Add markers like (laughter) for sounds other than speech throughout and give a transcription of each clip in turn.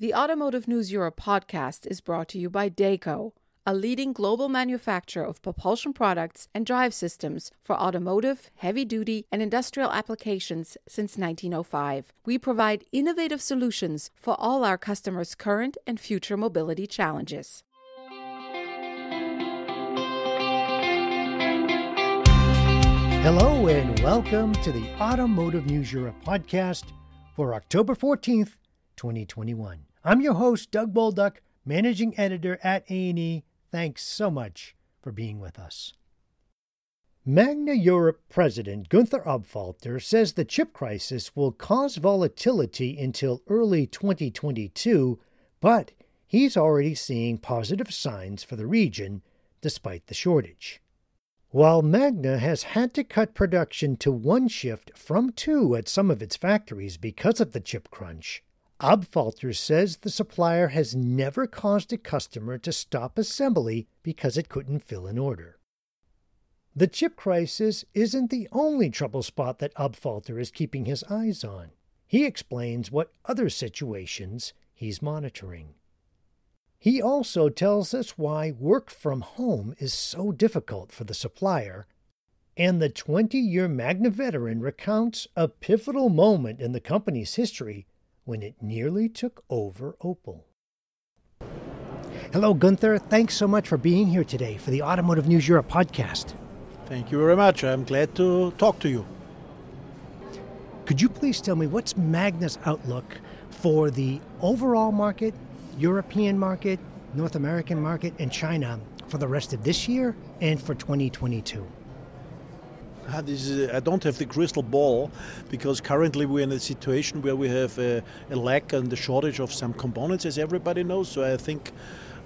The Automotive News Europe podcast is brought to you by Dayco, a leading global manufacturer of propulsion products and drive systems for automotive, heavy duty, and industrial applications since 1905. We provide innovative solutions for all our customers' current and future mobility challenges. Hello, and welcome to the Automotive News Europe podcast for October 14th, 2021. I'm your host, Doug Bolduc, managing editor at ANE. Thanks so much for being with us. Magna Europe President Gunther Apfalter says the chip crisis will cause volatility until early 2022, but he's already seeing positive signs for the region despite the shortage. While Magna has had to cut production to one shift from two at some of its factories because of the chip crunch, Apfalter says the supplier has never caused a customer to stop assembly because it couldn't fill an order. The chip crisis isn't the only trouble spot that Apfalter is keeping his eyes on. He explains what other situations he's monitoring. He also tells us why work from home is so difficult for the supplier, and the 20 year Magna veteran recounts a pivotal moment in the company's history when it nearly took over Opel. Hello, Gunther. Thanks so much for being here today for the Automotive News Europe podcast. Thank you very much. I'm glad to talk to you. Could you please tell me what's Magna's outlook for the overall market, European market, North American market, and China for the rest of this year and for 2022? Is, I don't have the crystal ball because currently we're in a situation where we have a, a lack and a shortage of some components, as everybody knows. So I think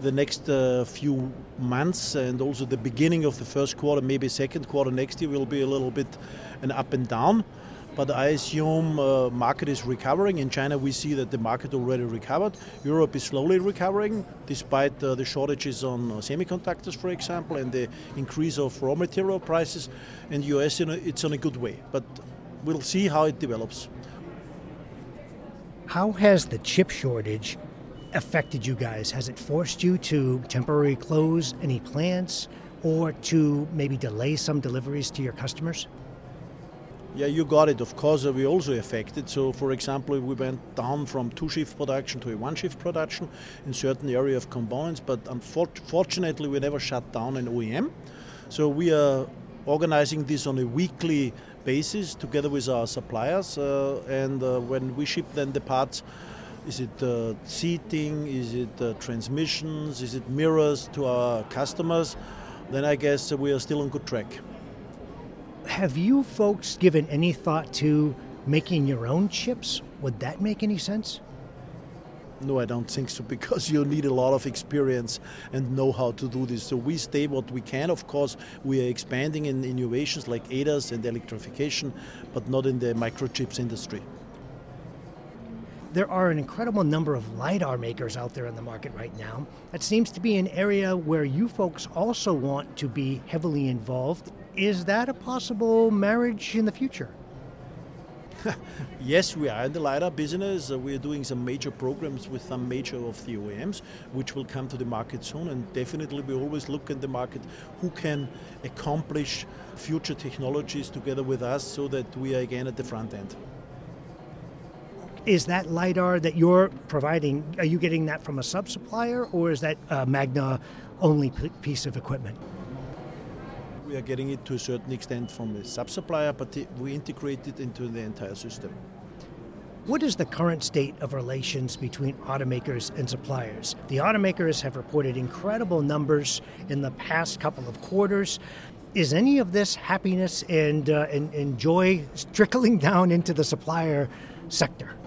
the next uh, few months and also the beginning of the first quarter, maybe second quarter next year, will be a little bit an up and down but I assume uh, market is recovering. In China, we see that the market already recovered. Europe is slowly recovering, despite uh, the shortages on uh, semiconductors, for example, and the increase of raw material prices. In the US, it's on a good way, but we'll see how it develops. How has the chip shortage affected you guys? Has it forced you to temporarily close any plants or to maybe delay some deliveries to your customers? Yeah, you got it. Of course, uh, we also affected. So, for example, we went down from two-shift production to a one-shift production in certain area of components. But unfortunately, we never shut down an OEM. So we are organizing this on a weekly basis together with our suppliers. Uh, and uh, when we ship then the parts, is it uh, seating? Is it uh, transmissions? Is it mirrors to our customers? Then I guess we are still on good track. Have you folks given any thought to making your own chips? Would that make any sense? No, I don't think so (laughs) because you need a lot of experience and know how to do this. So we stay what we can. Of course, we are expanding in innovations like ADAS and electrification, but not in the microchips industry. There are an incredible number of LiDAR makers out there in the market right now. That seems to be an area where you folks also want to be heavily involved. Is that a possible marriage in the future? (laughs) yes, we are in the LiDAR business. Uh, we are doing some major programs with some major of the OEMs, which will come to the market soon. And definitely, we always look in the market who can accomplish future technologies together with us so that we are again at the front end. Is that LiDAR that you're providing, are you getting that from a sub supplier or is that a Magna only piece of equipment? We are getting it to a certain extent from a sub-supplier, but we integrate it into the entire system. What is the current state of relations between automakers and suppliers? The automakers have reported incredible numbers in the past couple of quarters. Is any of this happiness and, uh, and, and joy trickling (laughs) down into the supplier sector?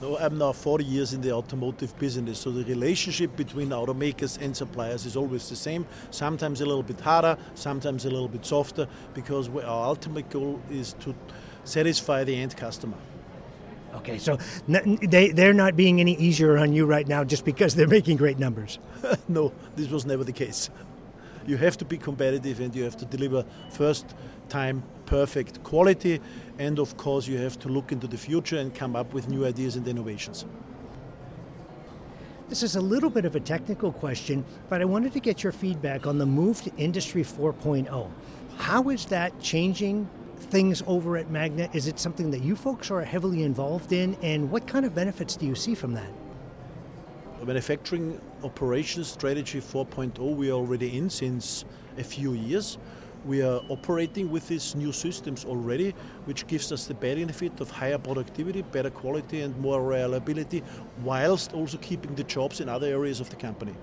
No, I'm now 40 years in the automotive business, so the relationship between automakers and suppliers is always the same. Sometimes a little bit harder, sometimes a little bit softer, because our ultimate goal is to satisfy the end customer. Okay, so they, they're not being any easier on you right now just because they're making great numbers. (laughs) no, this was never the case. You have to be competitive and you have to deliver first time perfect quality. And of course, you have to look into the future and come up with new ideas and innovations. This is a little bit of a technical question, but I wanted to get your feedback on the move to Industry 4.0. How is that changing things over at Magna? Is it something that you folks are heavily involved in, and what kind of benefits do you see from that? Manufacturing operations strategy 4.0 we are already in since a few years. We are operating with these new systems already, which gives us the benefit of higher productivity, better quality, and more reliability, whilst also keeping the jobs in other areas of the company.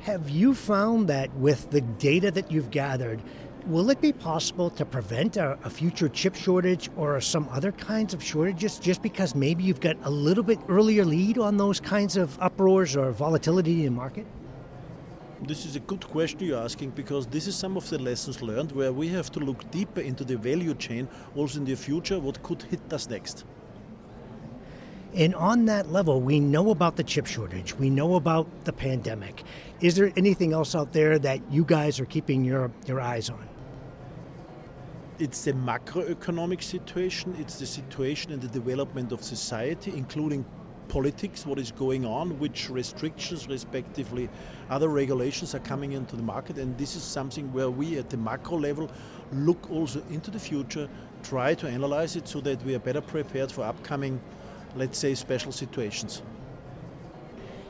Have you found that with the data that you've gathered, will it be possible to prevent a, a, future chip shortage or some other kinds of shortages just because maybe you've got a little bit earlier lead on those kinds of uproars or volatility in the market? This is a good question you're asking because this is some of the lessons learned where we have to look deeper into the value chain also in the future, what could hit us next. And on that level, we know about the chip shortage, we know about the pandemic. Is there anything else out there that you guys are keeping your, your eyes on? It's the macroeconomic situation, it's the situation in the development of society, including politics, what is going on, which restrictions, respectively, other regulations are coming into the market. And this is something where we, at the macro level, look also into the future, try to analyze it so that we are better prepared for upcoming, let's say, special situations.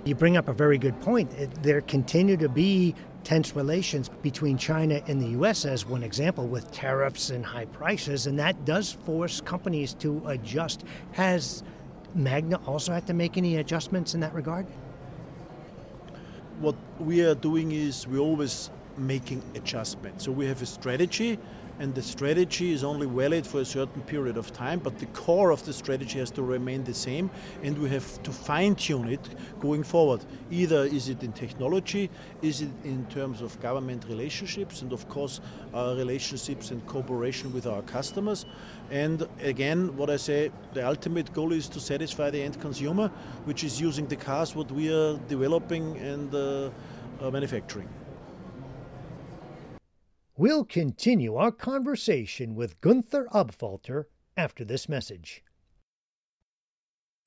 You bring up a very good point. There continue to be tense relations between China and the U.S., as one example, with tariffs and high prices, and that does force companies to adjust. Has Magna also had to make any adjustments in that regard? What we are doing is we're always making adjustments. So we have a strategy and the strategy is only valid for a certain period of time, but the core of the strategy has to remain the same, and we have to fine tune it going forward. Either is it in technology, is it in terms of government relationships, and of course, our relationships and cooperation with our customers. And again, what I say, the ultimate goal is to satisfy the end consumer, which is using the cars what we are developing and uh, uh, manufacturing. We'll continue our conversation with Gunther Apfalter after this message.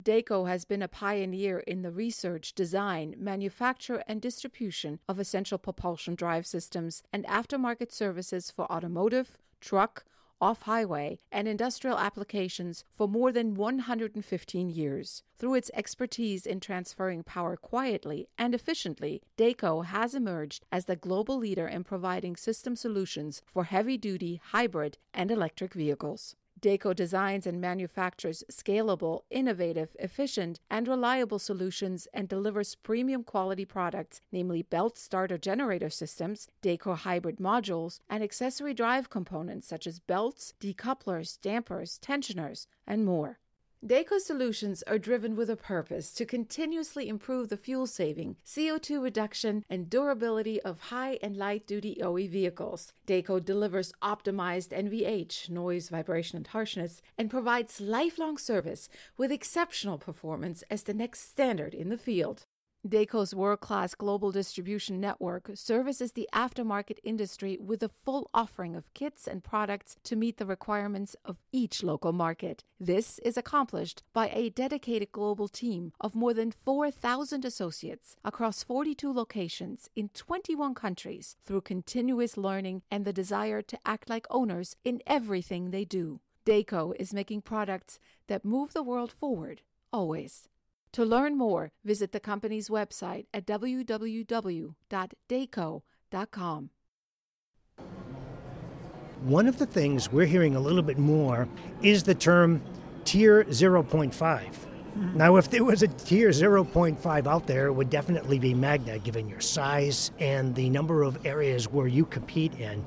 Dayco has been a pioneer in the research, design, manufacture, and distribution of essential propulsion drive systems and aftermarket services for automotive, truck, off highway, and industrial applications for more than 115 years. Through its expertise in transferring power quietly and efficiently, Dayco has emerged as the global leader in providing system solutions for heavy duty, hybrid, and electric vehicles. Dayco designs and manufactures scalable, innovative, efficient, and reliable solutions and delivers premium quality products, namely belt starter generator systems, Dayco hybrid modules, and accessory drive components such as belts, decouplers, dampers, tensioners, and more. Dayco solutions are driven with a purpose to continuously improve the fuel saving, CO2 reduction, and durability of high and light duty OE vehicles. Dayco delivers optimized NVH, noise, vibration, and harshness, and provides lifelong service with exceptional performance as the next standard in the field. Dayco's world class global distribution network services the aftermarket industry with a full offering of kits and products to meet the requirements of each local market. This is accomplished by a dedicated global team of more than 4,000 associates across 42 locations in 21 countries through continuous learning and the desire to act like owners in everything they do. Dayco is making products that move the world forward, always. To learn more, visit the company's website at www.dayco.com. One of the things we're hearing a little bit more is the term Tier 0.5. Mm-hmm. Now, if there was a Tier 0.5 out there, it would definitely be Magna, given your size and the number of areas where you compete in.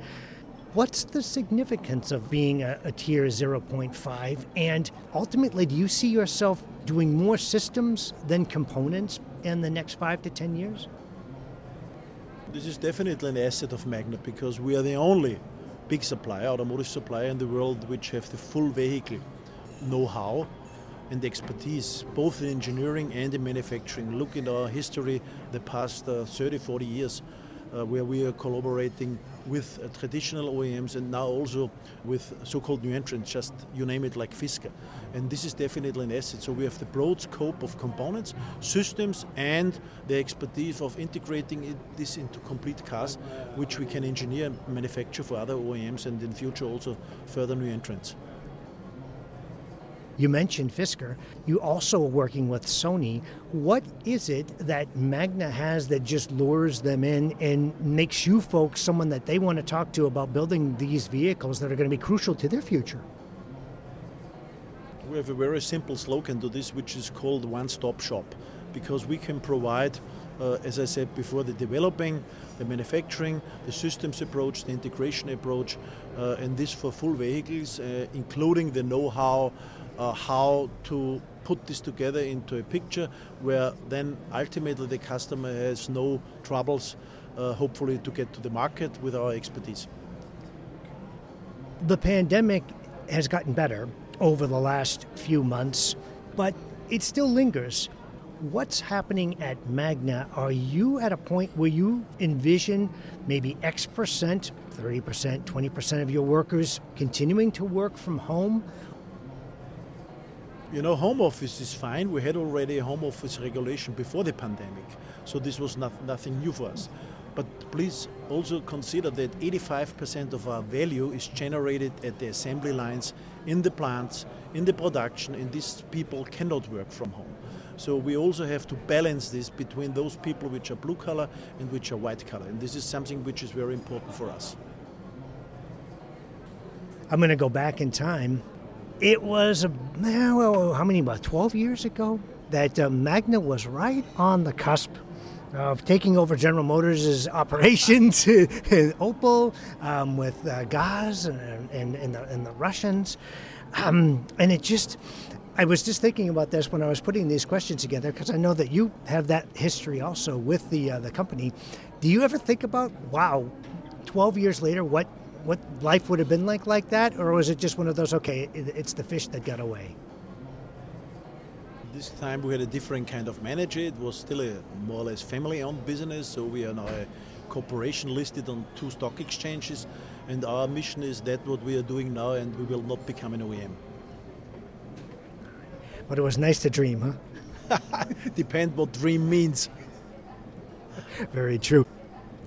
What's the significance of being a, a Tier 0.5? And ultimately, do you see yourself doing more systems than components in the next five to 10 years? This is definitely an asset of Magna because we are the only big supplier, automotive supplier in the world, which have the full vehicle know how and expertise, both in engineering and in manufacturing. Look at our history, the past uh, 30, 40 years. Uh, where we are collaborating with uh, traditional OEMs and now also with so-called new entrants, just you name it, like Fisker. And this is definitely an asset. So we have the broad scope of components, systems, and the expertise of integrating it, this into complete cars, which we can engineer and manufacture for other OEMs and in future also further new entrants. You mentioned Fisker. You also are working with Sony. What is it that Magna has that just lures them in and makes you folks someone that they want to talk to about building these vehicles that are going to be crucial to their future? We have a very simple slogan to this, which is called one stop shop, because we can provide uh, as I said before, the developing, the manufacturing, the systems approach, the integration approach, uh, and this for full vehicles, uh, including the know how uh, how to put this together into a picture where then ultimately the customer has no troubles, uh, hopefully, to get to the market with our expertise. The pandemic has gotten better over the last few months, but it still lingers. What's happening at Magna? Are you at a point where you envision maybe X percent, 30%, 20% of your workers continuing to work from home? You know, home office is fine. We had already a home office regulation before the pandemic, so this was not, nothing new for us. But please also consider that 85% of our value is generated at the assembly lines, in the plants, in the production, and these people cannot work from home. So we also have to balance this between those people which are blue collar and which are white collar. And this is something which is very important for us. I'm going to go back in time it was, well, how many, about 12 years ago, that uh, Magna was right on the cusp of taking over General Motors' (laughs) operations, Opel, um, with uh, Gaz and, and, and, the, and the Russians. Um, and it just, I was just thinking about this when I was putting these questions together because I know that you have that history also with the uh, the company. Do you ever think about, wow, 12 years later, what what life would have been like like that, or was it just one of those? Okay, it's the fish that got away. This time we had a different kind of manager. It was still a more or less family-owned business, so we are now a corporation listed on two stock exchanges, and our mission is that what we are doing now, and we will not become an OEM. But it was nice to dream, huh? (laughs) Depend what dream means. Very true.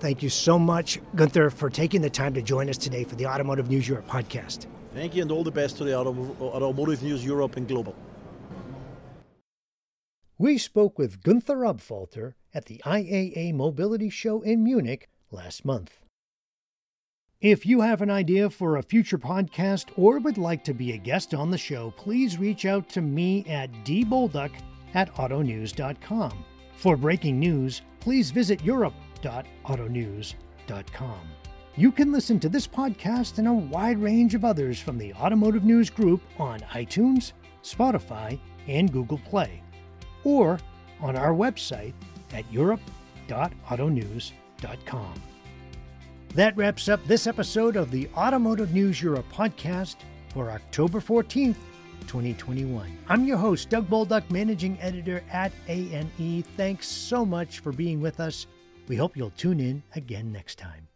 Thank you so much, Gunther, for taking the time to join us today for the Automotive News Europe podcast. Thank you, and all the best to the Automotive News Europe and Global. We spoke with Gunther Apfalter at the IAA Mobility Show in Munich last month. If you have an idea for a future podcast or would like to be a guest on the show, please reach out to me at dbolduc at autonews.com. For breaking news, please visit Europe www.autonews.com. You can listen to this podcast and a wide range of others from the Automotive News Group on iTunes, Spotify, and Google Play, or on our website at europe.autonews.com. That wraps up this episode of the Automotive News Europe podcast for October 14th, 2021. I'm your host, Doug Bolduc, managing editor at ANE. Thanks so much for being with us we hope you'll tune in again next time.